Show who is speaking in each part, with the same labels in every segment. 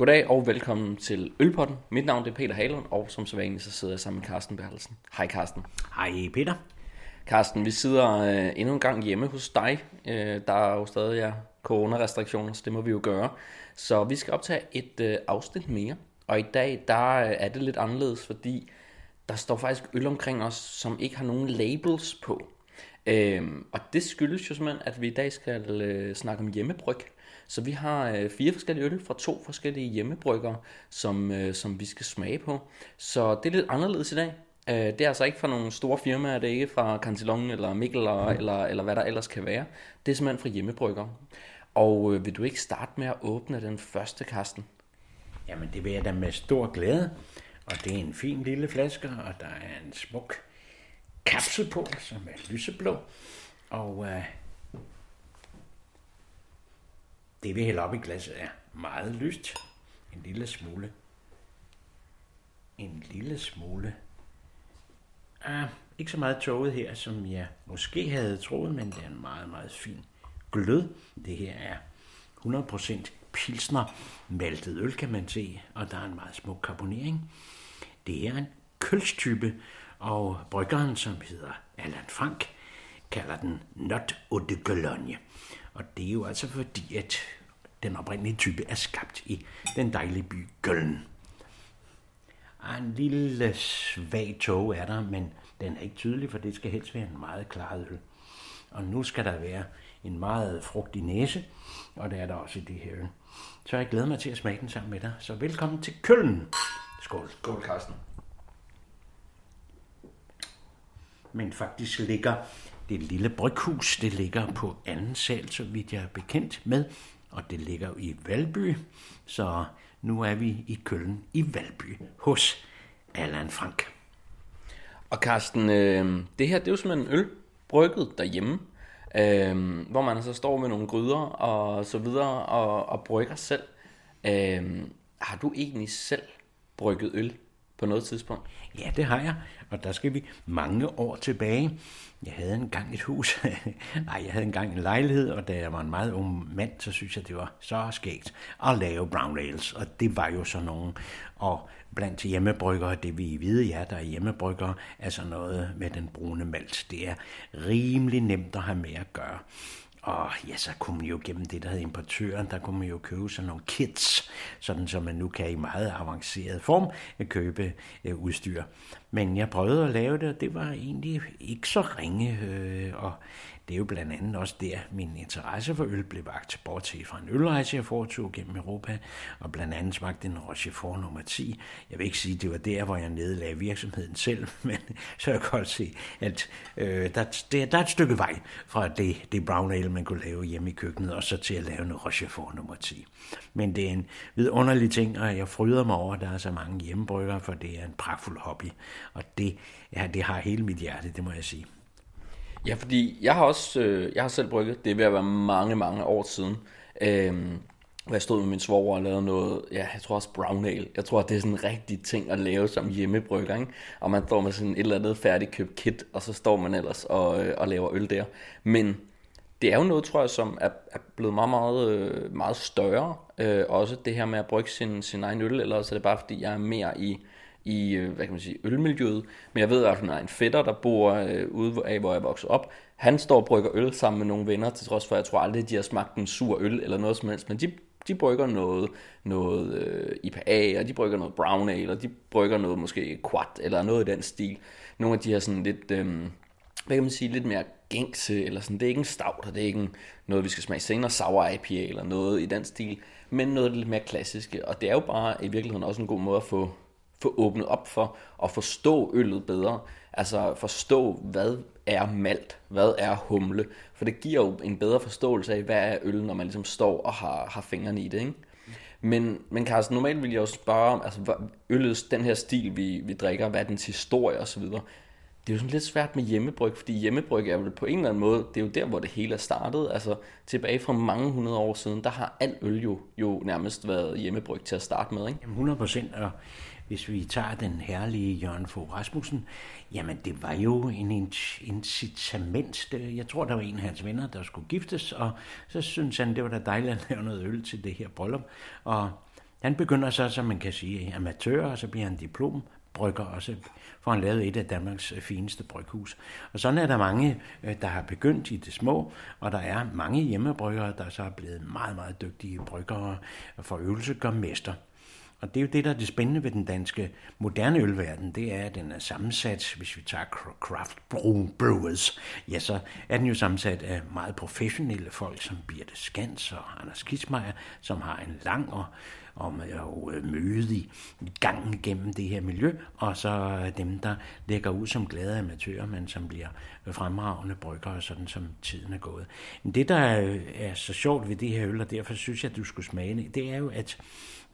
Speaker 1: Goddag og velkommen til Ølpotten. Mit navn er Peter Halund, og som så vanligt så sidder jeg sammen med Carsten Bertelsen. Hej Carsten.
Speaker 2: Hej Peter.
Speaker 1: Carsten, vi sidder øh, endnu en gang hjemme hos dig. Øh, der er jo stadig ja, coronarestriktioner, så det må vi jo gøre. Så vi skal optage et øh, afsnit mere. Og i dag, der er det lidt anderledes, fordi der står faktisk øl omkring os, som ikke har nogen labels på. Øhm, og det skyldes jo simpelthen, at vi i dag skal øh, snakke om hjemmebryg. Så vi har øh, fire forskellige øl fra to forskellige hjemmebrygger, som, øh, som vi skal smage på. Så det er lidt anderledes i dag. Øh, det er altså ikke fra nogle store firmaer, det er ikke fra Cantillon eller Mikkel eller, eller, eller hvad der ellers kan være. Det er simpelthen fra hjemmebrygger. Og øh, vil du ikke starte med at åbne den første, Karsten?
Speaker 2: Jamen det vil jeg da med stor glæde. Og det er en fin lille flaske, og der er en smuk kapsel på, som er lyseblå. Og øh, det vi hælder op i glasset er meget lyst. En lille smule. En lille smule. Ah, ikke så meget tåget her, som jeg måske havde troet, men det er en meget, meget fin glød. Det her er 100% pilsner maltet øl, kan man se, og der er en meget smuk karbonering. Det er en kølstype, og bryggeren, som hedder Allan Frank, kalder den Not Eau de Cologne. Og det er jo altså fordi, at den oprindelige type er skabt i den dejlige by Køln. En lille svag tog er der, men den er ikke tydelig, for det skal helst være en meget klar øl. Og nu skal der være en meget frugtig næse, og det er der også i det her øl. Så jeg glæder mig til at smage den sammen med dig. Så velkommen til Køln. Skål.
Speaker 1: Skål, Carsten.
Speaker 2: Men faktisk ligger det lille bryghus, det ligger på anden sal, så vidt jeg er bekendt med, og det ligger i Valby, så nu er vi i Køln i Valby hos Allan Frank.
Speaker 1: Og Carsten, øh, det her det er jo simpelthen øl brygget derhjemme, øh, hvor man altså står med nogle gryder og så videre og, og brygger selv. Øh, har du egentlig selv brygget øl på noget tidspunkt?
Speaker 2: Ja, det har jeg, og der skal vi mange år tilbage. Jeg havde engang et hus, nej, jeg havde engang en lejlighed, og da jeg var en meget ung mand, så synes jeg, det var så skægt at lave brown ales, og det var jo sådan nogen. Og blandt hjemmebryggere, det vi vide, ja, der er hjemmebryggere, altså noget med den brune malt. Det er rimelig nemt at have med at gøre. Og ja, så kunne man jo gennem det, der hedder importøren, der kunne man jo købe sådan nogle kits, sådan som man nu kan i meget avanceret form øh, købe øh, udstyr. Men jeg prøvede at lave det, og det var egentlig ikke så ringe, øh, og det er jo blandt andet også der, min interesse for øl blev vagt, bortset fra en ølrejse, jeg foretog gennem Europa, og blandt andet smagte en Rochefort nummer 10. Jeg vil ikke sige, at det var der, hvor jeg nedlagde virksomheden selv, men så jeg kan godt se, at øh, der, der, der er et stykke vej fra det, det brown ale, man kunne lave hjemme i køkkenet, og så til at lave en Rochefort nummer 10. Men det er en vidunderlig ting, og jeg fryder mig over, at der er så mange hjemmebrygger, for det er en pragtfuld hobby, og det, ja, det har hele mit hjerte, det må jeg sige.
Speaker 1: Ja, fordi jeg har også, øh, jeg har selv brygget, det er ved at være mange, mange år siden, øh, hvor jeg stod med min svoger og lavede noget, ja, jeg tror også brown ale. Jeg tror, det er sådan en rigtig ting at lave som hjemmebrygger, ikke? Og man står med sådan et eller andet færdigkøbt kit, og så står man ellers og, øh, og laver øl der. Men det er jo noget, tror jeg, som er, er blevet meget, meget, øh, meget større. Øh, også det her med at brygge sin, sin egen øl, eller så er det bare, fordi jeg er mere i i øh, hvad kan man sige, ølmiljøet. Men jeg ved, at der er en fætter, der bor øh, ude af, hvor jeg voksede op. Han står og brygger øl sammen med nogle venner, til trods for, at jeg tror aldrig, de har smagt en sur øl eller noget som helst. Men de, de brygger noget, noget øh, IPA, og de brygger noget brown ale, og de brygger noget måske quad, eller noget i den stil. Nogle af de her sådan lidt, øh, hvad kan man sige, lidt mere gængse, eller sådan, det er ikke en stout, og det er ikke en, noget, vi skal smage senere, sour IPA, eller noget i den stil, men noget lidt mere klassiske, og det er jo bare i virkeligheden også en god måde at få få åbnet op for at forstå øllet bedre. Altså forstå, hvad er malt, hvad er humle. For det giver jo en bedre forståelse af, hvad er øl, når man ligesom står og har, har fingrene i det. Ikke? Men, men Carsten, normalt vil jeg jo spørge om, altså øllets, den her stil, vi, vi drikker, hvad er dens historie osv. Det er jo sådan lidt svært med hjemmebryg, fordi hjemmebryg er jo på en eller anden måde, det er jo der, hvor det hele er startet. Altså tilbage fra mange hundrede år siden, der har alt øl jo, jo nærmest været hjemmebryg til at starte med. Ikke?
Speaker 2: Jamen 100 procent, og hvis vi tager den herlige Jørgen Fogh Rasmussen, jamen det var jo en incitament. Jeg tror, der var en af hans venner, der skulle giftes, og så synes han, det var da dejligt at lave noget øl til det her bryllup. Og Han begynder så, som man kan sige, amatør, og så bliver han diplom brygger, og så får han lavet et af Danmarks øh, fineste bryghus. Og sådan er der mange, øh, der har begyndt i det små, og der er mange hjemmebryggere, der så er blevet meget, meget dygtige bryggere, for øvelse gør mester. Og det er jo det, der er det spændende ved den danske moderne ølverden, det er, at den er sammensat, hvis vi tager craft brewers, ja, så er den jo sammensat af meget professionelle folk, som Birte Skans og Anders Kismeier, som har en lang og om at øh, møde i gangen gennem det her miljø, og så dem, der lægger ud som glade amatører, men som bliver fremragende bryggere, sådan som tiden er gået. Men det, der er så sjovt ved det her øl, og derfor synes jeg, at du skulle smage det, det er jo, at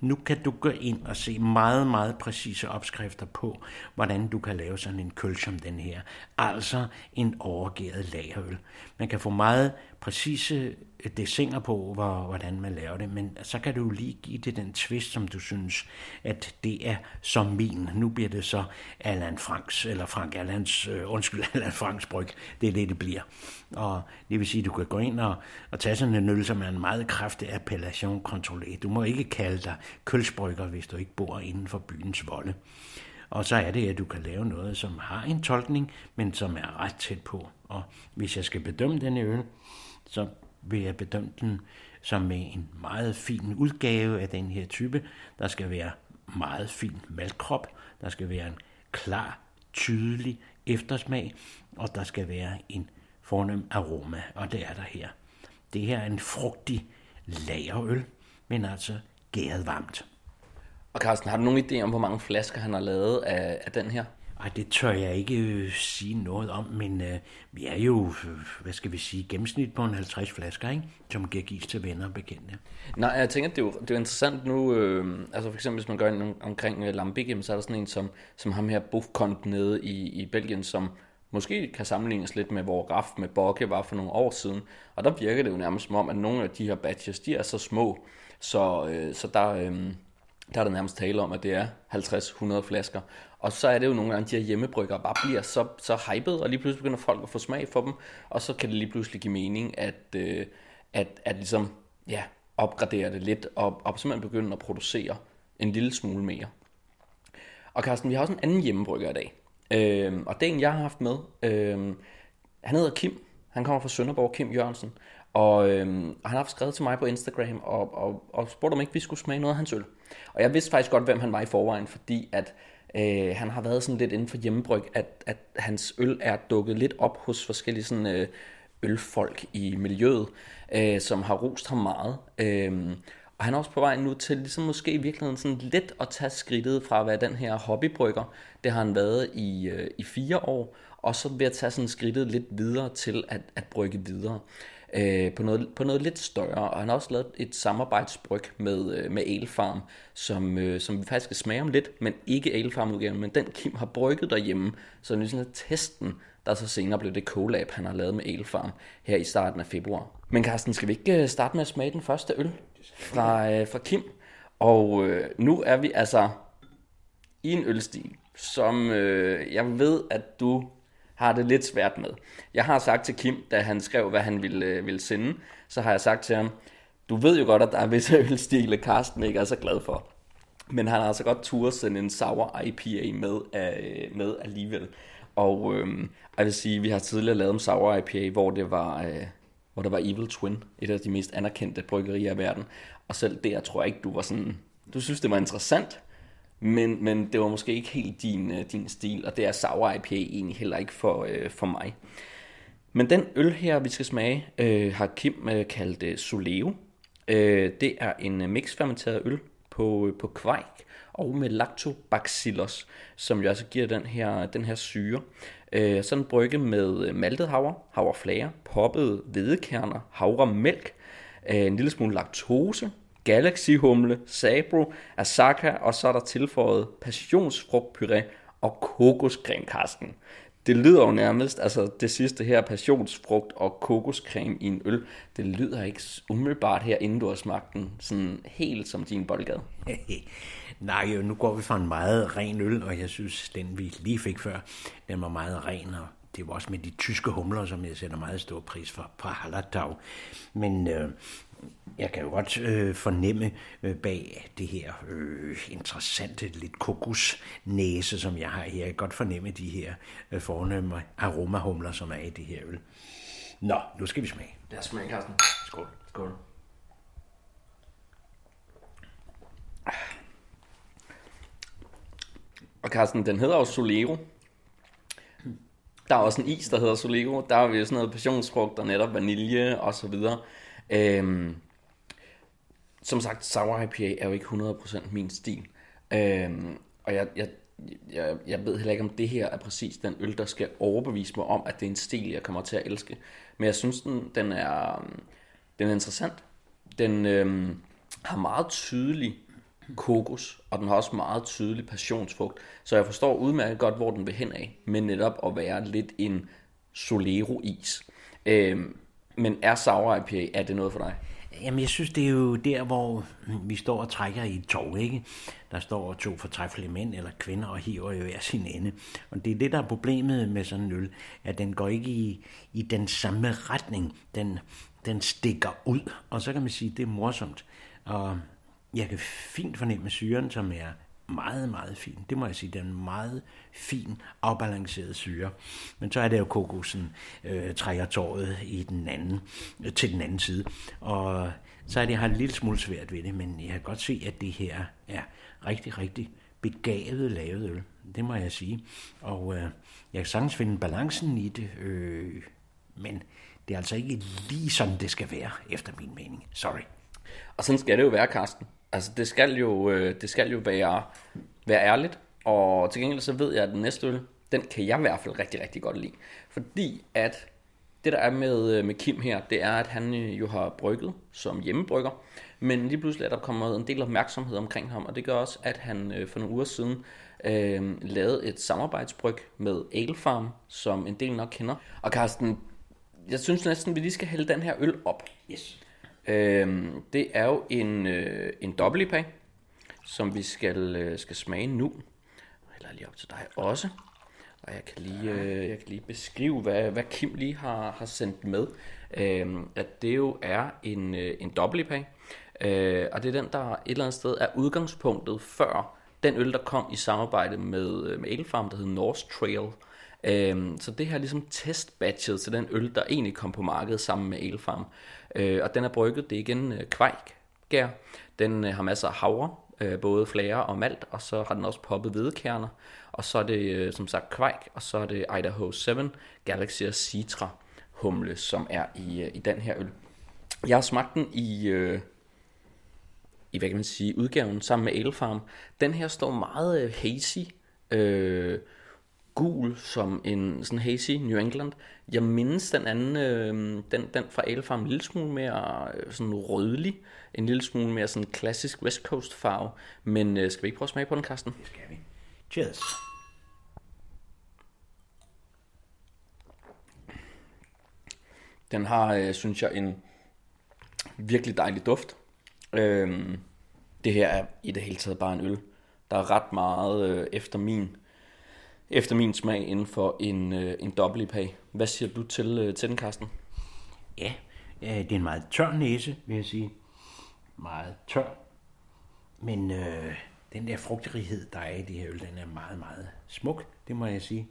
Speaker 2: nu kan du gå ind og se meget, meget præcise opskrifter på, hvordan du kan lave sådan en køl som den her. Altså en overgæret lagerøl. Man kan få meget præcise øh, dessinger på, hvor, hvordan man laver det, men så kan du lige give det den twist, som du synes, at det er som min. Nu bliver det så Allan Franks, eller Frank Allans, øh, undskyld, Allan Franks bryg. Det er det, det bliver. Og det vil sige, at du kan gå ind og, og tage sådan en øl, som er en meget kraftig appellation kontrolleret. Du må ikke kalde dig kølsbrygger, hvis du ikke bor inden for byens volde. Og så er det, at du kan lave noget, som har en tolkning, men som er ret tæt på. Og hvis jeg skal bedømme denne øl, så vil jeg bedømme den som med en meget fin udgave af den her type. Der skal være meget fin malkrop, der skal være en klar, tydelig eftersmag, og der skal være en fornem aroma, og det er der her. Det her er en frugtig lagerøl, men altså gæret varmt.
Speaker 1: Og Carsten, har du nogen idé om, hvor mange flasker han har lavet af, af den her?
Speaker 2: Ej, det tør jeg ikke øh, sige noget om, men øh, vi er jo, øh, hvad skal vi sige, gennemsnit på en 50 flasker, ikke? som giver gives til venner og bekendte.
Speaker 1: Nej, jeg tænker, det er jo, det er jo interessant nu, øh, altså for eksempel hvis man gør en omkring øh, Lambic, så er der sådan en som, som ham her Buffkont nede i, i Belgien, som måske kan sammenlignes lidt med, hvor Raf med Bokke var for nogle år siden. Og der virker det jo nærmest som om, at nogle af de her batches, de er så små, så, øh, så der, øh, der er der nærmest tale om, at det er 50-100 flasker. Og så er det jo nogle gange, de her hjemmebrygger bare bliver så, så hyped, og lige pludselig begynder folk at få smag for dem, og så kan det lige pludselig give mening, at, øh, at, at ligesom, ja, opgradere det lidt, og, og simpelthen begynde at producere en lille smule mere. Og Carsten, vi har også en anden hjemmebrygger i dag. Øh, og det er en, jeg har haft med. Øh, han hedder Kim. Han kommer fra Sønderborg, Kim Jørgensen. Og øh, han har skrevet til mig på Instagram og, og, og spurgt, om ikke vi skulle smage noget af hans øl. Og jeg vidste faktisk godt, hvem han var i forvejen, fordi at øh, han har været sådan lidt inden for hjemmebryg, at, at hans øl er dukket lidt op hos forskellige sådan, øh, ølfolk i miljøet, øh, som har rost ham meget. Øh, og han er også på vej nu til ligesom måske i virkeligheden sådan lidt at tage skridtet fra at være den her hobbybrygger. Det har han været i, øh, i fire år, og så ved at tage sådan skridtet lidt videre til at, at brygge videre øh, på, noget, på noget lidt større. Og han har også lavet et samarbejdsbryg med, øh, med Alefarm, som, øh, som vi faktisk skal smage om lidt, men ikke Alefarm udgaven, men den Kim har brygget derhjemme. Så det er sådan testen, der så senere blev det collab, han har lavet med Alefarm her i starten af februar. Men Carsten, skal vi ikke øh, starte med at smage den første øl fra, øh, fra Kim? Og øh, nu er vi altså i en ølstil, som øh, jeg ved, at du har det lidt svært med. Jeg har sagt til Kim, da han skrev, hvad han ville, øh, ville sende, så har jeg sagt til ham, du ved jo godt, at der er visse ølstile, Karsten ikke er så glad for. Men han har altså godt tur sende en sour IPA med, øh, med alligevel. Og øh, jeg vil sige, vi har tidligere lavet en sour IPA, hvor det var... Øh, hvor der var Evil Twin, et af de mest anerkendte bryggerier i verden. Og selv der tror jeg ikke, du var sådan... Du synes, det var interessant, men, men det var måske ikke helt din, øh, din stil, og det er sour IPA egentlig heller ikke for, øh, for mig. Men den øl her, vi skal smage, øh, har Kim øh, kaldt øh, Soleo. Øh, det er en øh, mixfermenteret øl på, øh, på kvæg og med lactobacillus, som jo altså giver den her, den her syre. Øh, sådan brygge med øh, maltet havre, havreflager, poppet hvedekerner, havremælk, øh, en lille smule laktose, Galaxy-humle, Sabro, Asaka, og så er der tilføjet passionsfrugtpuré og kokoscreme, Det lyder jo nærmest, altså det sidste her, passionsfrugt og kokoscreme i en øl, det lyder ikke umiddelbart her, inden du har smagt den, sådan helt som din boldgade.
Speaker 2: Nej, nu går vi fra en meget ren øl, og jeg synes, den vi lige fik før, den var meget ren, og det var også med de tyske humler, som jeg sætter meget stor pris for, på Hallertau. Men øh, jeg kan jo godt øh, fornemme øh, bag det her øh, interessante, lidt kokosnæse, som jeg har her. Jeg kan godt fornemme de her øh, fornemme aromahumler, som er i det her øl. Nå, nu skal vi smage.
Speaker 1: Lad os smage, Carsten.
Speaker 2: Skål.
Speaker 1: Skål. Og Carsten, den hedder jo Solero. Der er også en is, der hedder Solero. Der er jo sådan noget passionsfrugt og netop vanilje og så videre. Øhm, som sagt, Sour IPA er jo ikke 100% min stil. Øhm, og jeg, jeg, jeg, jeg ved heller ikke, om det her er præcis den øl, der skal overbevise mig om, at det er en stil, jeg kommer til at elske. Men jeg synes, den, den, er, den er interessant. Den øhm, har meget tydelig kokos, og den har også meget tydelig passionsfrugt. Så jeg forstår udmærket godt, hvor den vil hen af, men netop at være lidt en Solero-is. Øhm, men er Sour IPA, er det noget for dig?
Speaker 2: Jamen, jeg synes, det er jo der, hvor mm, vi står og trækker i et tog, ikke? Der står to fortræffelige mænd eller kvinder og hiver i hver sin ende. Og det er det, der er problemet med sådan en øl, at den går ikke i, i den samme retning. Den, den stikker ud, og så kan man sige, at det er morsomt. Og jeg kan fint fornemme syren, som er meget, meget fin. Det må jeg sige, den er meget fin, afbalanceret syre. Men så er det jo kokosen øh, trækker tåret i den anden, øh, til den anden side. Og så er det, jeg har en lille smule svært ved det, men jeg kan godt se, at det her er rigtig, rigtig begavet lavet øl. Det må jeg sige. Og øh, jeg kan sagtens finde balancen i det, øh, men det er altså ikke lige sådan, det skal være, efter min mening. Sorry.
Speaker 1: Og sådan skal det jo være, Karsten. Altså, det skal jo, øh, det skal jo være, være ærligt, og til gengæld så ved jeg, at den næste øl, den kan jeg i hvert fald rigtig, rigtig godt lide. Fordi at det der er med, øh, med Kim her, det er, at han øh, jo har brygget som hjemmebrygger, men lige pludselig er der kommet en del opmærksomhed omkring ham, og det gør også, at han øh, for nogle uger siden øh, lavede et samarbejdsbryg med Ale Farm, som en del nok kender. Og Carsten, jeg synes næsten, vi lige skal hælde den her øl op.
Speaker 2: Yes.
Speaker 1: Øhm, det er jo en, øh, en dobbelt IPA, som vi skal, øh, skal smage nu. Eller lige op til dig også. Og jeg kan lige, øh, jeg kan lige beskrive, hvad, hvad Kim lige har, har sendt med. Øhm, at det jo er en, øh, en dobbelt IPA. Øh, og det er den, der et eller andet sted er udgangspunktet før den øl, der kom i samarbejde med, øh, med Elfarm, der hedder North Trail. Øhm, så det her er ligesom testbatchet til den øl, der egentlig kom på markedet sammen med Elfarm. Øh, og den er brygget, det er igen øh, kvækgær. Den øh, har masser af havre, øh, både flager og malt, og så har den også poppet hvedekerner. Og så er det øh, som sagt kvæk, og så er det Idaho 7 Galaxy Citra humle, som er i, øh, i den her øl. Jeg har smagt den i, øh, i hvad kan man sige, udgaven sammen med Elfarm. Den her står meget øh, hazy, øh, gul som en sådan hazy New England. Jeg mindes den anden, øh, den, den fra Ale Farm, en lille smule mere øh, sådan rødlig, en lille smule mere sådan klassisk West Coast farve. Men øh, skal vi ikke prøve at smage på den, Karsten?
Speaker 2: Det skal vi. Cheers.
Speaker 1: Den har, øh, synes jeg, en virkelig dejlig duft. Øh, det her er i det hele taget bare en øl. Der er ret meget øh, efter min efter min smag inden for en, øh, en dobbelt IPA. Hvad siger du til, øh, til den, Karsten?
Speaker 2: Ja, øh, det er en meget tør næse, vil jeg sige. Meget tør. Men øh, den der frugterighed, der er i det her øl, den er meget, meget smuk, det må jeg sige.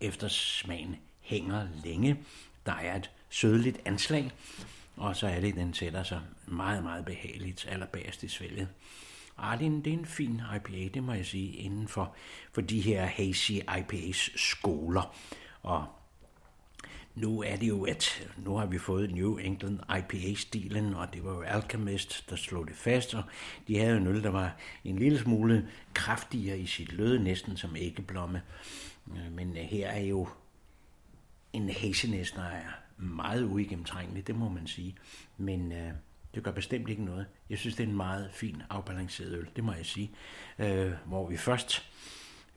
Speaker 2: Efter smagen hænger længe. Der er et sødligt anslag, og så er det, den sætter sig meget, meget behageligt allerbærest i svælget. Ah, det, er en, det er en fin IPA, det må jeg sige, inden for, for de her hazy IPAs skoler. Og nu er det jo, at nu har vi fået New England IPA-stilen, og det var jo Alchemist, der slog det fast, og de havde en øl, der var en lille smule kraftigere i sit lød, næsten som æggeblomme. Øh, men her er jo en haziness, der er meget uigennemtrængelig, det må man sige. Men øh, det gør bestemt ikke noget. Jeg synes, det er en meget fin, afbalanceret øl, det må jeg sige. Øh, hvor vi først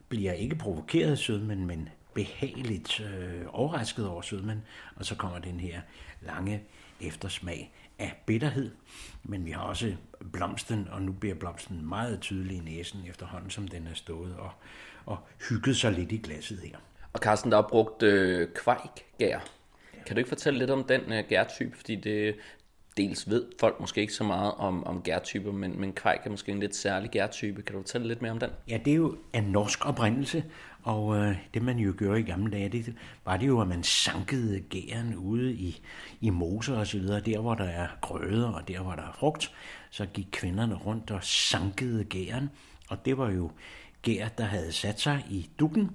Speaker 2: bliver ikke provokeret af sødmen, men behageligt øh, overrasket over sødmen, og så kommer den her lange eftersmag af bitterhed. Men vi har også blomsten, og nu bliver blomsten meget tydelig i næsen efterhånden, som den er stået og, og hygget sig lidt i glasset her.
Speaker 1: Og Carsten, der har brugt øh, kvajkgær. kan du ikke fortælle lidt om den øh, gærtype, fordi det dels ved folk måske ikke så meget om, om gærtyper, men, men kvejk er måske en lidt særlig gærtype. Kan du fortælle lidt mere om den?
Speaker 2: Ja, det er jo af norsk oprindelse, og øh, det man jo gjorde i gamle dage, det var det jo, at man sankede gæren ude i, i moser og så videre, der hvor der er grøder og der hvor der er frugt, så gik kvinderne rundt og sankede gæren, og det var jo gær, der havde sat sig i dukken,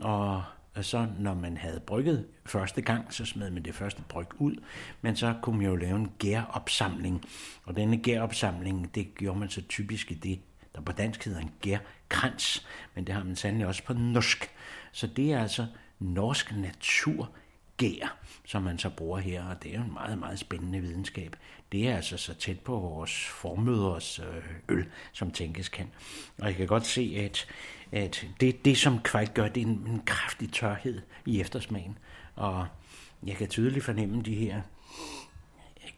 Speaker 2: og så når man havde brygget første gang, så smed man det første bryg ud, men så kunne man jo lave en gæropsamling, og denne gæropsamling, det gjorde man så typisk i det, der på dansk hedder en gærkrans, men det har man sandelig også på norsk. Så det er altså norsk natur gær, som man så bruger her, og det er jo en meget, meget spændende videnskab. Det er altså så tæt på vores formøders øh, øl, som tænkes kan. Og jeg kan godt se, at, at det, det, som kvejt gør, det er en, en kraftig tørhed i eftersmagen. Og jeg kan tydeligt fornemme de her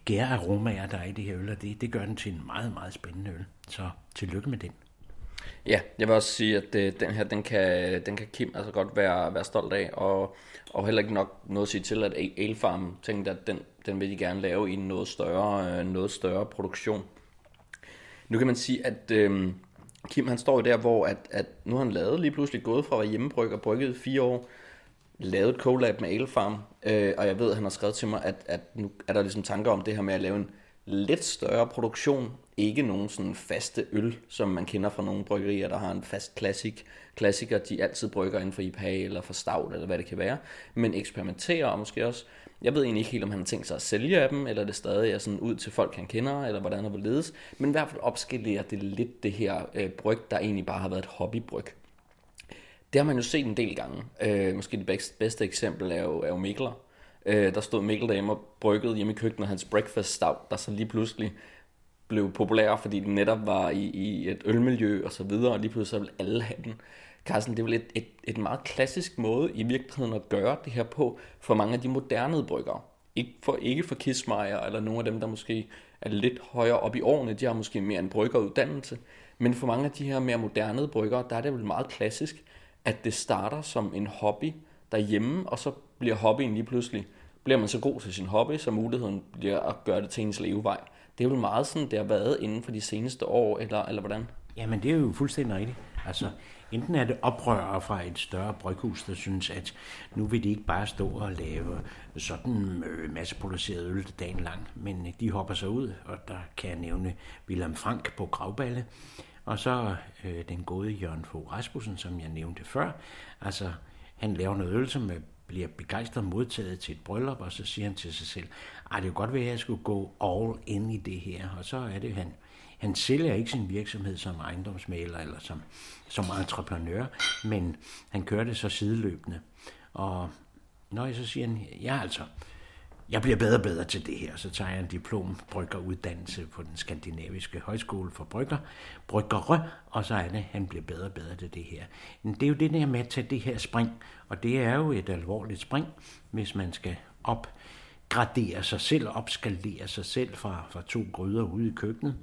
Speaker 2: gæraromaer, der er i det her øl, og det, det gør den til en meget, meget spændende øl. Så tillykke med den.
Speaker 1: Ja, jeg vil også sige, at det, øh, den her, den kan, den kan Kim altså godt være, være stolt af, og, og heller ikke nok noget at sige til, at Ale Farm tænkte, at den, den vil de gerne lave i en noget større, øh, noget større produktion. Nu kan man sige, at øh, Kim han står der, hvor at, at nu har han lavet lige pludselig gået fra at være hjemmebryg og brygget fire år, lavet et collab med Ale Farm, øh, og jeg ved, at han har skrevet til mig, at, at nu er der ligesom tanker om det her med at lave en lidt større produktion. Ikke nogen sådan faste øl, som man kender fra nogle bryggerier, der har en fast klassik. Klassiker, de altid brygger inden for IPA eller for stout, eller hvad det kan være. Men eksperimenterer og måske også, jeg ved egentlig ikke helt, om han har tænkt sig at sælge af dem, eller det stadig er sådan ud til folk, han kender, eller hvordan det vil ledes. Men i hvert fald opskalerer det lidt det her øh, bryg, der egentlig bare har været et hobbybryg. Det har man jo set en del gange. Øh, måske det bedste, bedste eksempel er jo, er jo Mikler, Øh, der stod Mikkel derhjemme og bryggede hjemme i køkkenet hans breakfast stout, der så lige pludselig blev populær, fordi den netop var i, i et ølmiljø og så videre, og lige pludselig så ville alle have den. Carsten, det er vel et, et, et meget klassisk måde i virkeligheden at gøre det her på for mange af de moderne bryggere. Ikke for, ikke for Kismeier eller nogle af dem, der måske er lidt højere op i årene, de har måske mere en bryggeruddannelse. Men for mange af de her mere moderne bryggere, der er det vel meget klassisk, at det starter som en hobby derhjemme, og så bliver hobbyen lige pludselig bliver man så god til sin hobby, så muligheden bliver at gøre det til ens levevej. Det er jo meget sådan, det har været inden for de seneste år, eller, eller hvordan?
Speaker 2: Jamen, det er jo fuldstændig rigtigt. Altså, enten er det oprørere fra et større bryghus, der synes, at nu vil de ikke bare stå og lave sådan øh, masseproduceret øl dagen lang, men de hopper sig ud, og der kan jeg nævne Wilhelm Frank på Gravballe, og så øh, den gode Jørgen Fogh Rasmussen, som jeg nævnte før. Altså, han laver noget øl, som bliver begejstret modtaget til et bryllup, og så siger han til sig selv, at det er godt være, at jeg skulle gå all in i det her. Og så er det, han, han sælger ikke sin virksomhed som ejendomsmaler eller som, som entreprenør, men han kører det så sideløbende. Og når jeg så siger han, ja altså, jeg bliver bedre og bedre til det her. Så tager jeg en diplom bryggeruddannelse på den skandinaviske højskole for brygger, bryggere, og så er det, han bliver bedre og bedre til det her. Men det er jo det der med at tage det her spring, og det er jo et alvorligt spring, hvis man skal op gradere sig selv, opskalere sig selv fra, fra to gryder ude i køkkenet,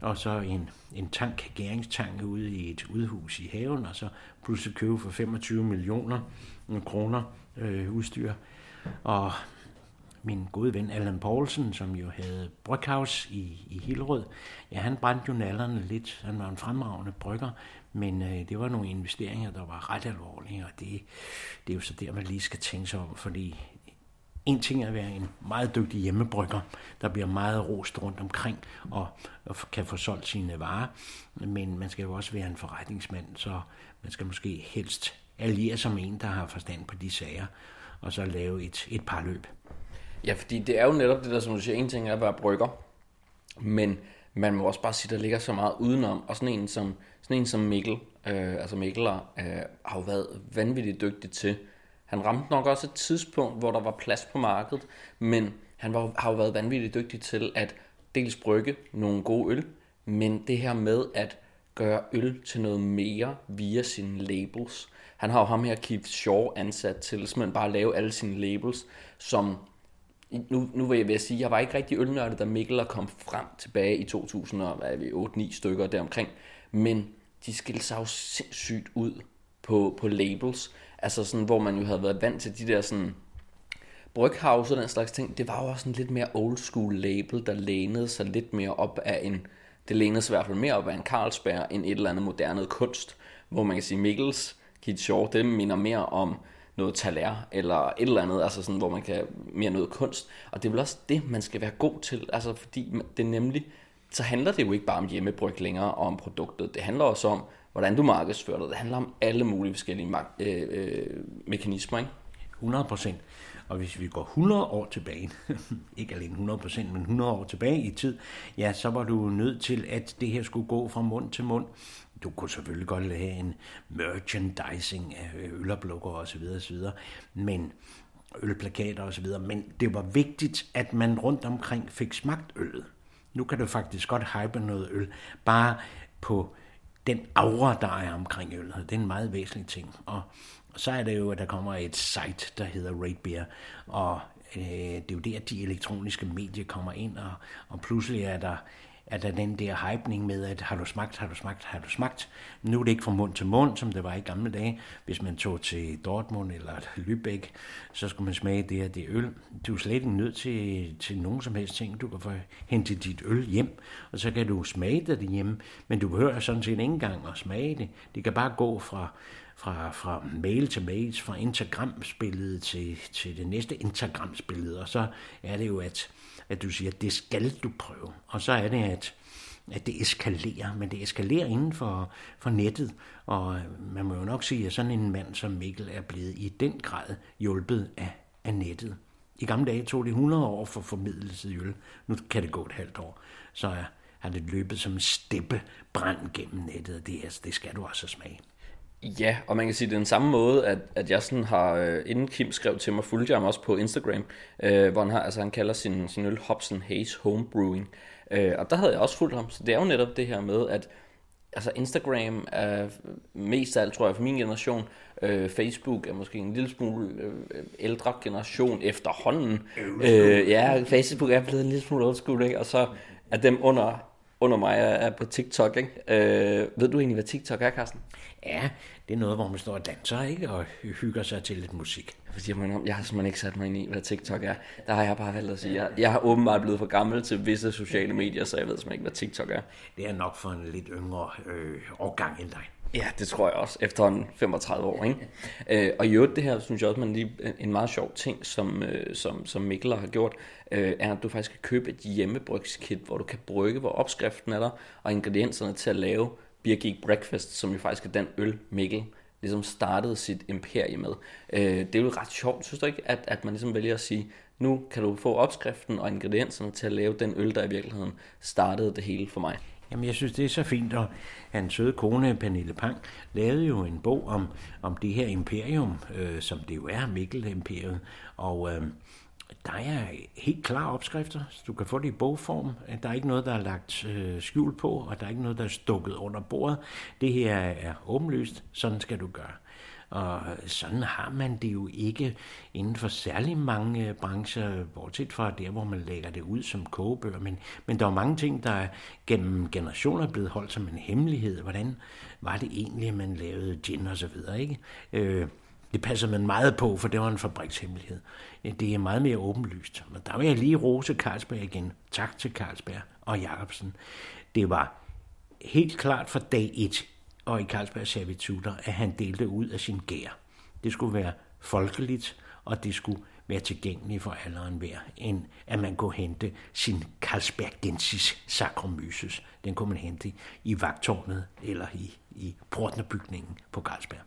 Speaker 2: og så en, en tank, gæringstank ude i et udhus i haven, og så pludselig købe for 25 millioner øh, kroner øh, udstyr. Og min gode ven Allan Poulsen, som jo havde Bryghaus i, i Hillerød, ja, han brændte jo nallerne lidt. Han var en fremragende brygger, men øh, det var nogle investeringer, der var ret alvorlige, og det, det er jo så der, man lige skal tænke sig om, fordi en ting er at være en meget dygtig hjemmebrygger, der bliver meget rost rundt omkring og, og kan få solgt sine varer, men man skal jo også være en forretningsmand, så man skal måske helst alliere sig med en, der har forstand på de sager, og så lave et, et par løb.
Speaker 1: Ja, fordi det er jo netop det der, som du siger, en ting er at være brygger, men man må også bare sige, at der ligger så meget udenom, og sådan en som, sådan en som Mikkel, øh, altså Mikkel øh, har jo været vanvittigt dygtig til. Han ramte nok også et tidspunkt, hvor der var plads på markedet, men han var, har jo været vanvittigt dygtig til at dels brygge nogle gode øl, men det her med at gøre øl til noget mere via sine labels. Han har jo ham her Keith Shaw ansat til simpelthen bare at lave alle sine labels, som nu, nu vil jeg ved sige, jeg var ikke rigtig ølnørdet, da Mikkel kom frem tilbage i 2008-9 stykker deromkring, men de skilte sig jo sindssygt ud på, på labels, altså sådan, hvor man jo havde været vant til de der sådan Bryghouse og den slags ting, det var jo også en lidt mere old school label, der lænede sig lidt mere op af en, det lænede sig i hvert fald mere op af en Carlsberg, end et eller andet moderne kunst, hvor man kan sige Mikkels, Kit Shaw, det minder mere om noget taler eller et eller andet, altså sådan, hvor man kan mere noget kunst. Og det er vel også det, man skal være god til, altså fordi det nemlig, så handler det jo ikke bare om hjemmebryg længere og om produktet. Det handler også om, hvordan du markedsfører det. Det handler om alle mulige forskellige øh, øh, mekanismer, ikke?
Speaker 2: 100 procent. Og hvis vi går 100 år tilbage, ikke alene 100 procent, men 100 år tilbage i tid, ja, så var du nødt til, at det her skulle gå fra mund til mund. Du kunne selvfølgelig godt have en merchandising af øloplukker osv. osv. Men ølplakater osv. Men det var vigtigt, at man rundt omkring fik smagt øllet. Nu kan du faktisk godt hype noget øl, bare på den aura, der er omkring øllet. Det er en meget væsentlig ting. Og så er det jo, at der kommer et site, der hedder Rate Beer, og øh, det er jo der, de elektroniske medier kommer ind, og, og pludselig er der er der den der hypning med, at har du smagt, har du smagt, har du smagt. Nu er det ikke fra mund til mund, som det var i gamle dage. Hvis man tog til Dortmund eller Lübeck, så skulle man smage det her det øl. Du er slet ikke nødt til, til nogen som helst ting. Du kan få hente dit øl hjem, og så kan du smage det hjemme. Men du behøver sådan set ikke engang at smage det. Det kan bare gå fra fra, fra mail til mails, fra Instagram-billede til, til det næste Instagram-billede, og så er det jo, at, at du siger, at det skal du prøve. Og så er det, at, at det eskalerer, men det eskalerer inden for, for nettet, og øh, man må jo nok sige, at sådan en mand som Mikkel er blevet i den grad hjulpet af, af nettet. I gamle dage tog det 100 år for formidlelse i øl. Nu kan det gå et halvt år. Så har det løbet som en steppebrand gennem nettet. Det, det skal du også smage.
Speaker 1: Ja, og man kan sige, det er den samme måde, at, at jeg sådan har, øh, inden Kim skrev til mig, fulgte jeg ham også på Instagram, øh, hvor han, har, altså han kalder sin, sin øl Hobson Hayes Homebrewing. Øh, og der havde jeg også fulgt ham, så det er jo netop det her med, at altså Instagram er mest af alt, tror jeg, for min generation. Øh, Facebook er måske en lille smule øh, ældre generation efterhånden. Øh, ja, Facebook er blevet en lille smule old school, ikke? Og så er dem under under mig er på TikTok. Ikke? Øh, ved du egentlig, hvad TikTok er, Carsten?
Speaker 2: Ja, det er noget, hvor man står og danser ikke? og hygger sig til lidt musik.
Speaker 1: Jeg, mig jeg har simpelthen ikke sat mig ind i, hvad TikTok er. Der har jeg bare valgt at sige, jeg, jeg har åbenbart blevet for gammel til visse sociale medier, så jeg ved simpelthen ikke, hvad TikTok er.
Speaker 2: Det er nok for en lidt yngre øh, årgang end dig.
Speaker 1: Ja, det tror jeg også, efter en 35 år. Ikke? øh, og i øvrigt, det her synes jeg også, man lige en meget sjov ting, som, øh, som, som Mikkel har gjort, øh, er, at du faktisk kan købe et hjemmebrygskit, hvor du kan brygge, hvor opskriften er der, og ingredienserne til at lave Beer Geek Breakfast, som jo faktisk er den øl, Mikkel ligesom startede sit imperie med. Øh, det er jo ret sjovt, synes du ikke, at, at man ligesom vælger at sige, nu kan du få opskriften og ingredienserne til at lave den øl, der i virkeligheden startede det hele for mig.
Speaker 2: Jamen, jeg synes, det er så fint, og hans søde kone, Pernille Pang, lavede jo en bog om, om det her imperium, øh, som det jo er, Mikkel-imperiet, og øh, der er helt klare opskrifter. Du kan få det i bogform. Der er ikke noget, der er lagt øh, skjul på, og der er ikke noget, der er stukket under bordet. Det her er åbenlyst. Sådan skal du gøre. Og sådan har man det jo ikke inden for særlig mange øh, brancher, bortset fra der, hvor man lægger det ud som kogebøger. Men, men der er mange ting, der gennem generationer er blevet holdt som en hemmelighed. Hvordan var det egentlig, at man lavede gin og så videre, ikke? Øh, det passer man meget på, for det var en fabrikshemmelighed. Det er meget mere åbenlyst. Men der vil jeg lige rose Carlsberg igen. Tak til Carlsberg og Jacobsen. Det var helt klart fra dag et, og i Carlsberg servitutter, at han delte ud af sin gær. Det skulle være folkeligt, og det skulle være tilgængeligt for alle en hver, end at man kunne hente sin Carlsbergensis Saccharomyces. Den kunne man hente i vagtårnet eller i, i portnerbygningen på Carlsberg.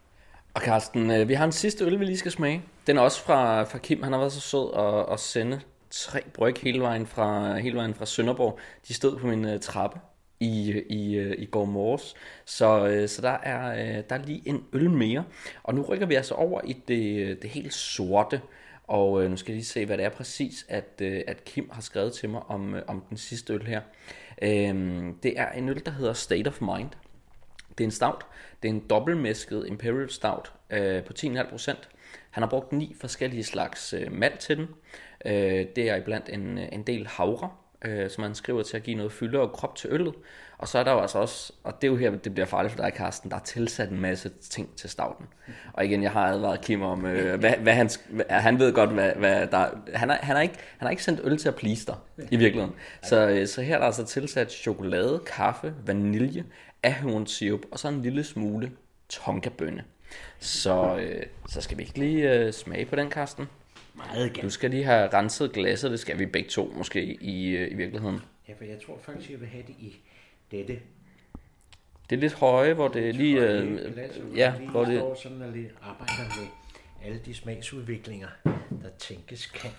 Speaker 1: Og Carsten, øh, vi har en sidste øl, vi lige skal smage. Den er også fra, fra Kim. Han har været så sød at, at sende tre bryg hele vejen fra, hele vejen fra Sønderborg. De stod på min uh, trappe i, i, øh, i går morges. Så, øh, så der, er, øh, der er lige en øl mere. Og nu rykker vi altså over i det, det helt sorte. Og nu skal jeg lige se, hvad det er præcis, at, at Kim har skrevet til mig om, om den sidste øl her. Øhm, det er en øl, der hedder State of Mind. Det er en stout. Det er en dobbeltmæsket Imperial Stout øh, på 10,5%. Han har brugt ni forskellige slags øh, malt til den. Øh, det er iblandt en, en del havre, øh, som han skriver til at give noget fylde og krop til øllet. Og så er der jo altså også, og det er jo her, det bliver farligt for dig, Carsten, der er tilsat en masse ting til stavten. Og igen, jeg har advaret Kim om, øh, hvad, hvad han, han ved godt, hvad, hvad der han har, han, har ikke, han har ikke sendt øl til at please dig, i virkeligheden. Så, øh, så her er der altså tilsat chokolade, kaffe, vanilje, ahornsirup og så en lille smule tonkabønne. Så, øh, så skal vi ikke lige øh, smage på den, Karsten?
Speaker 2: Meget gerne.
Speaker 1: Du skal lige have renset glasset, det skal vi begge to måske i, øh, i virkeligheden.
Speaker 2: Ja, for jeg tror faktisk, jeg vil have det i dette.
Speaker 1: Det er lidt høje, hvor det lige...
Speaker 2: høje
Speaker 1: Øh,
Speaker 2: glas,
Speaker 1: ja,
Speaker 2: lige
Speaker 1: hvor det,
Speaker 2: står sådan og lidt arbejder med alle de smagsudviklinger, der tænkes kan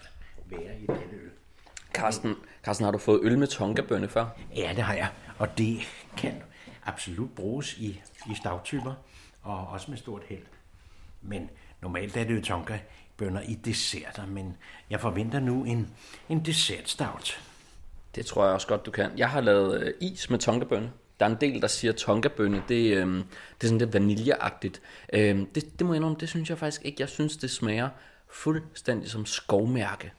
Speaker 2: være i dette øl.
Speaker 1: Karsten, Karsten, har du fået øl med tonkabønne før?
Speaker 2: Ja, det har jeg, og det kan absolut bruges i, i stavtyper, og også med stort held. Men normalt er det jo bønder i desserter, men jeg forventer nu en, en dessertstavt.
Speaker 1: Det tror jeg også godt, du kan. Jeg har lavet øh, is med tonkabønne. Der er en del, der siger tonkabønne. Det, øh, det er sådan lidt vaniljeagtigt. Øh, det, det må jeg indrømme, det synes jeg faktisk ikke. Jeg synes, det smager fuldstændig som skovmærke.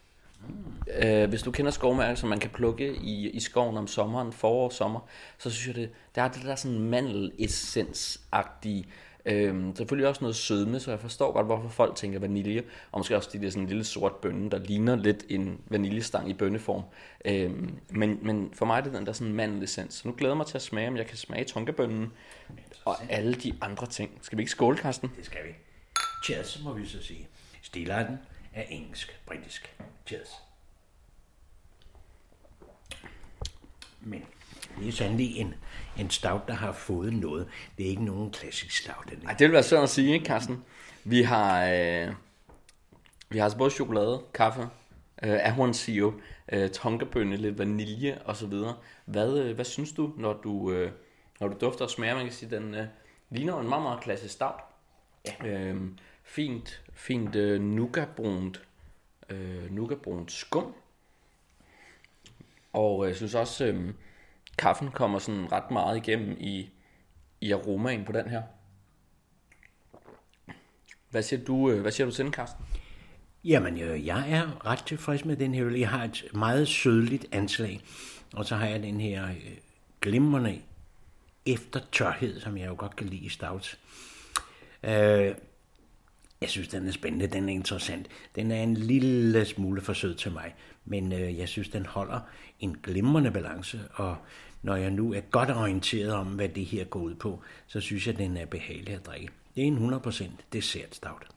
Speaker 1: Øh, hvis du kender skovmærke, som man kan plukke i, i skoven om sommeren, forår og sommer, så synes jeg, det, der er det der sådan mandelessens-agtige, Øhm, selvfølgelig også noget sødme, så jeg forstår godt, hvorfor folk tænker vanilje, og måske også, fordi det er sådan en lille sort bønne, der ligner lidt en vaniljestang i bønneform. Øhm, men, men for mig er det den der sådan mandelessens. Så nu glæder jeg mig til at smage, om jeg kan smage tonkabønnen og alle de andre ting. Skal vi ikke skåle, Karsten?
Speaker 2: Det skal vi. Cheers, må vi så sige. Stilarten er engelsk-britisk. Cheers. Men det er sandelig en, en stout, der har fået noget. Det er ikke nogen klassisk stout. Den
Speaker 1: Ej, det vil være sådan at sige, ikke, Carsten? Vi har, øh, vi har altså både chokolade, kaffe, øh, ahornsirup, øh, tonkabønne, lidt vanilje og så videre. Hvad, øh, hvad synes du, når du, øh, når du dufter og smager? Man kan sige, den øh, ligner en meget, meget klassisk stout. Ja. Øh, fint, fint øh, nougatbrunt, øh, nougatbrunt skum. Og øh, jeg synes også, øh, kaffen kommer sådan ret meget igennem i, i aromaen på den her. Hvad siger du, øh, hvad siger du til den, Carsten?
Speaker 2: Jamen, øh, jeg er ret tilfreds med den her øl. Jeg har et meget sødligt anslag, og så har jeg den her øh, glimrende eftertørhed, som jeg jo godt kan lide i stouts. Øh, jeg synes, den er spændende, den er interessant. Den er en lille smule for sød til mig, men øh, jeg synes, den holder en glimrende balance, og når jeg nu er godt orienteret om, hvad det her går ud på, så synes jeg, den er behagelig at drikke. Det er en 100% dessert stout.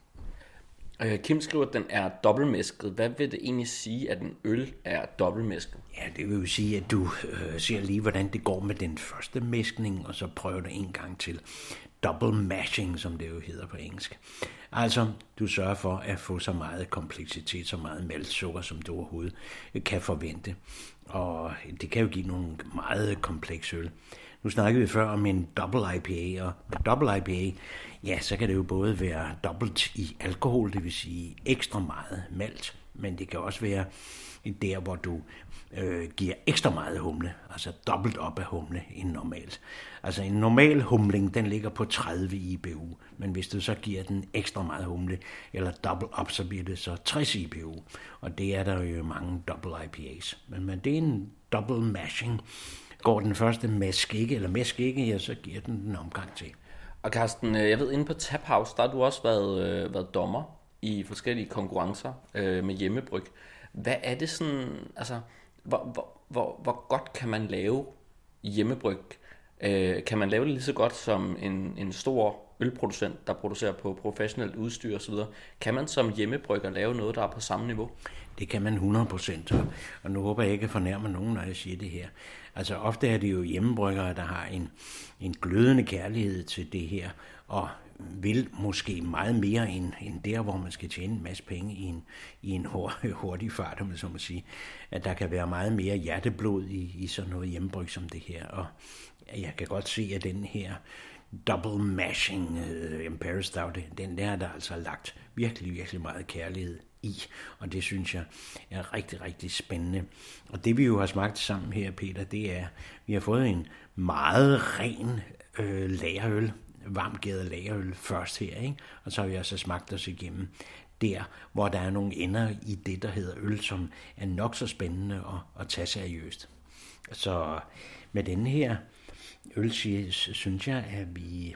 Speaker 1: Øh, Kim skriver, at den er dobbeltmæsket. Hvad vil det egentlig sige, at en øl er dobbeltmæsket?
Speaker 2: Ja, det vil jo sige, at du øh, ser lige, hvordan det går med den første mæskning, og så prøver du en gang til. Double mashing, som det jo hedder på engelsk. Altså, du sørger for at få så meget kompleksitet, så meget maltsukker, som du overhovedet kan forvente. Og det kan jo give nogle meget komplekse øl. Nu snakkede vi før om en double IPA, og med double IPA, ja, så kan det jo både være dobbelt i alkohol, det vil sige ekstra meget malt, men det kan også være der, hvor du øh, giver ekstra meget humle, altså dobbelt op af humle end normalt. Altså en normal humling, den ligger på 30 IBU, men hvis du så giver den ekstra meget humle, eller dobbelt op, så bliver det så 60 IBU, og det er der jo mange double IPAs. Men, men det er en double mashing. Går den første mæsk ikke, eller mæsk ikke, ja, så giver den den omgang til.
Speaker 1: Og Carsten, øh, jeg ved, inde på Tap House, der har du også været, øh, været dommer i forskellige konkurrencer øh, med hjemmebryg. Hvad er det sådan, altså, hvor, hvor, hvor, hvor godt kan man lave hjemmebryg? Øh, kan man lave det lige så godt som en, en stor ølproducent, der producerer på professionelt udstyr osv.? Kan man som hjemmebrygger lave noget, der er på samme niveau?
Speaker 2: Det kan man 100%, og nu håber jeg ikke at fornærme nogen, når jeg siger det her. Altså ofte er det jo hjemmebryggere, der har en, en glødende kærlighed til det her, og vil måske meget mere end, end der, hvor man skal tjene en masse penge i en, i en hurtig, hurtig fart, om man så må sige. At der kan være meget mere hjerteblod i, i sådan noget hjemmebryg som det her. Og jeg kan godt se, at den her double mashing øh, uh, Stout, den der er der altså lagt virkelig, virkelig meget kærlighed i, og det synes jeg er rigtig, rigtig spændende. Og det vi jo har smagt sammen her, Peter, det er, vi har fået en meget ren øh, lagerøl, varmt gæret lagerøl først her, ikke? og så har vi også smagt os igennem der, hvor der er nogle ender i det, der hedder øl, som er nok så spændende at, at tage seriøst. Så med den her øl, synes jeg, at vi...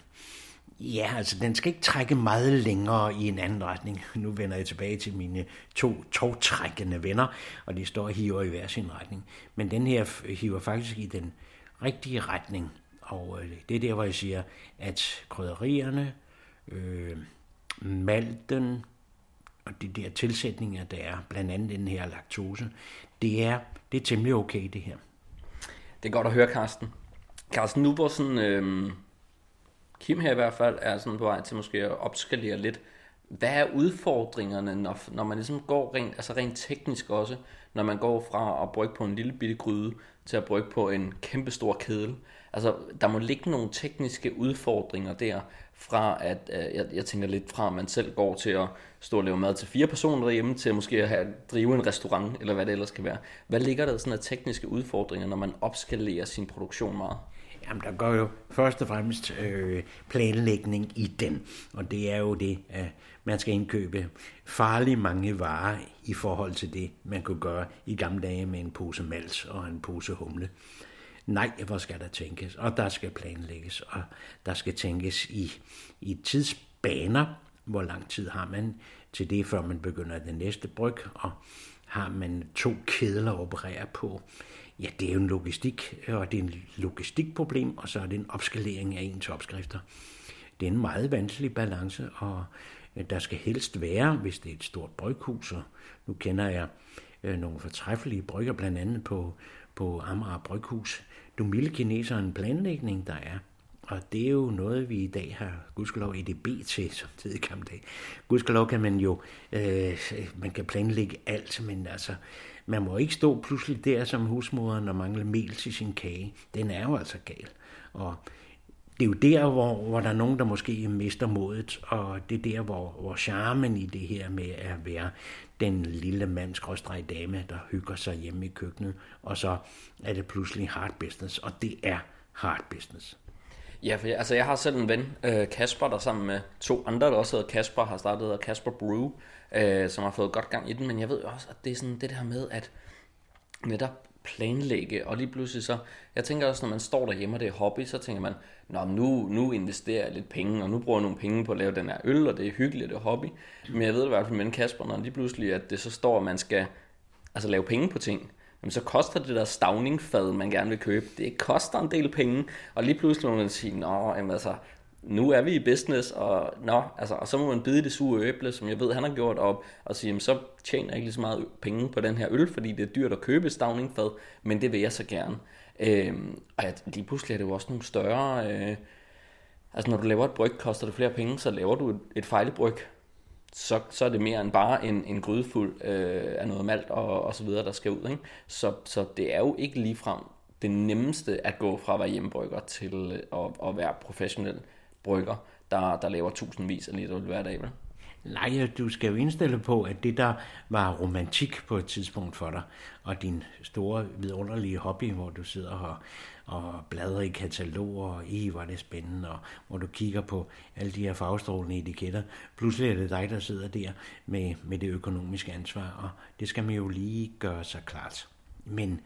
Speaker 2: Ja, altså den skal ikke trække meget længere i en anden retning. Nu vender jeg tilbage til mine to togtrækkende venner, og de står og hiver i hver sin retning. Men den her hiver faktisk i den rigtige retning. Og øh, det er der, hvor jeg siger, at krydderierne, øh, malten og de der tilsætninger, der er, blandt andet den her laktose, det er, det er temmelig okay, det her.
Speaker 1: Det er godt at høre, Carsten. Carsten, nu hvor sådan, øh, Kim her i hvert fald er sådan på vej til måske at opskalere lidt, hvad er udfordringerne, når, når man ligesom går rent, altså rent teknisk også, når man går fra at brygge på en lille bitte gryde til at brygge på en kæmpe stor kedel? Altså, der må ligge nogle tekniske udfordringer der, fra at, øh, jeg, jeg tænker lidt fra, at man selv går til at stå og lave mad til fire personer derhjemme, til at måske at have, drive en restaurant, eller hvad det ellers kan være. Hvad ligger der sådan af tekniske udfordringer, når man opskalerer sin produktion meget?
Speaker 2: Jamen, der går jo først og fremmest øh, planlægning i den, og det er jo det, at man skal indkøbe farlig mange varer i forhold til det, man kunne gøre i gamle dage med en pose mals og en pose humle. Nej, hvor skal der tænkes, og der skal planlægges, og der skal tænkes i, i tidsbaner, hvor lang tid har man til det, før man begynder det næste bryg, og har man to kedler at operere på, ja, det er jo en logistik, og det er en logistikproblem, og så er det en opskalering af ens opskrifter. Det er en meget vanskelig balance, og øh, der skal helst være, hvis det er et stort bryghus, og nu kender jeg øh, nogle fortræffelige brygger, blandt andet på, på Amager Bryghus jo milde kineser en planlægning, der er. Og det er jo noget, vi i dag har, gudskelov, EDB til, som det i gamle dage. Gudskelov kan man jo, øh, man kan planlægge alt, men altså, man må ikke stå pludselig der som husmoderen og mangle mel til sin kage. Den er jo altså gal. Og det er jo der, hvor, hvor der er nogen, der måske mister modet, og det er der, hvor, hvor charmen i det her med at være den lille mand, dame, der hygger sig hjemme i køkkenet, og så er det pludselig hard business, og det er hard business.
Speaker 1: Ja, for jeg, altså jeg har selv en ven, øh, Kasper, der sammen med to andre, der også hedder Kasper, har startet Kasper Brew, øh, som har fået godt gang i den, men jeg ved også, at det er sådan det der med, at netop planlægge, og lige pludselig så, jeg tænker også, når man står derhjemme, og det er hobby, så tænker man, Nå, nu, nu investerer jeg lidt penge, og nu bruger jeg nogle penge på at lave den her øl, og det er hyggeligt, det er hobby. Men jeg ved det i hvert fald med Kasper, når lige pludselig, at det så står, at man skal altså, lave penge på ting, jamen så koster det der stavningfad, man gerne vil købe, det koster en del penge, og lige pludselig må man sige, nå, jamen altså, nu er vi i business, og, nå, altså, og så må man bide det sure æble, som jeg ved, han har gjort op, og sige, jamen, så tjener jeg ikke lige så meget penge på den her øl, fordi det er dyrt at købe stavningfad, men det vil jeg så gerne. Øhm, og at lige pludselig er det jo også nogle større... Øh, altså når du laver et bryg, koster det flere penge, så laver du et, et fejlebryg, så, så er det mere end bare en, en grydefuld øh, af noget malt og, og så videre, der skal ud. Ikke? Så, så det er jo ikke ligefrem det nemmeste at gå fra at være hjemmebrygger til øh, at, at være professionel brygger, der, der laver tusindvis af liter hver dag. Vel?
Speaker 2: Nej, du skal jo indstille på, at det der var romantik på et tidspunkt for dig, og din store vidunderlige hobby, hvor du sidder og, og bladrer i kataloger, og i var det spændende, og hvor du kigger på alle de her farvestrålende etiketter. Pludselig er det dig, der sidder der med, med det økonomiske ansvar, og det skal man jo lige gøre sig klart. Men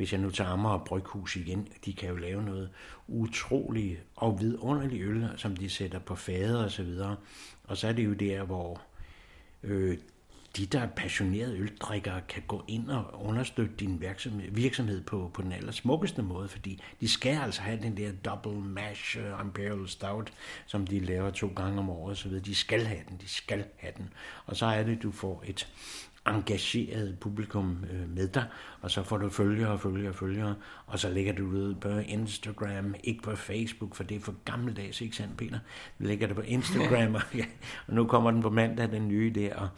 Speaker 2: hvis jeg nu tager Amager Bryghus igen, de kan jo lave noget utroligt og vidunderligt øl, som de sætter på fader og så videre. Og så er det jo der, hvor øh, de, der er passionerede øldrikkere, kan gå ind og understøtte din virksomhed, virksomhed på, på den aller smukkeste måde, fordi de skal altså have den der double mash uh, Imperial Stout, som de laver to gange om året, så videre. De skal have den, de skal have den. Og så er det, du får et, engageret publikum øh, med dig, og så får du følgere og følgere og følgere, og så lægger du ud på Instagram, ikke på Facebook, for det er for gammeldags, ikke sandt, Peter? Du lægger det på Instagram, og, ja, og nu kommer den på mandag, den nye der, og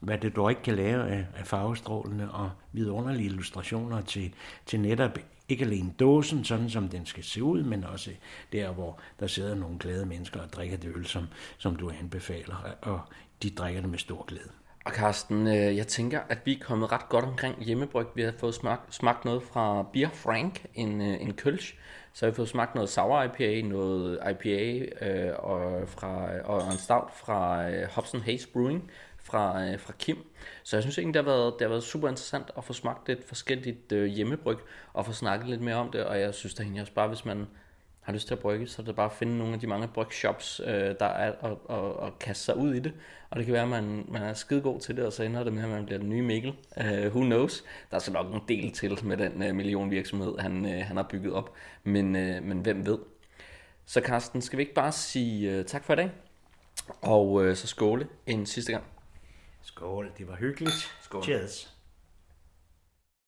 Speaker 2: hvad det du ikke kan lave af, af farvestrålende og vidunderlige illustrationer til, til netop ikke alene dåsen, sådan som den skal se ud, men også der, hvor der sidder nogle glade mennesker og drikker det øl, som, som du anbefaler, og de drikker det med stor glæde.
Speaker 1: Og Carsten, øh, jeg tænker, at vi er kommet ret godt omkring hjemmebryg. Vi har fået smagt, smagt noget fra Beer Frank, en, øh, en kølsch. Så har vi fået smagt noget sour IPA, noget IPA øh, og, fra, og en stout fra øh, Hobson Hayes Brewing fra, øh, fra Kim. Så jeg synes egentlig, det har, været, det har været super interessant at få smagt lidt forskelligt øh, hjemmebryg, og få snakket lidt mere om det, og jeg synes da egentlig også bare, hvis man har lyst til at brygge, så er det bare at finde nogle af de mange brygshops, øh, der er, og, og, og kaste sig ud i det. Og det kan være, at man, man er skide god til det, og så ender det med, at man bliver den nye Mikkel. Uh, who knows? Der er så nok en del til med den uh, millionvirksomhed, han, uh, han har bygget op. Men, uh, men hvem ved? Så Carsten, skal vi ikke bare sige uh, tak for i dag? Og uh, så skåle en sidste gang.
Speaker 2: Skål, det var hyggeligt.
Speaker 1: Skål.
Speaker 2: Cheers.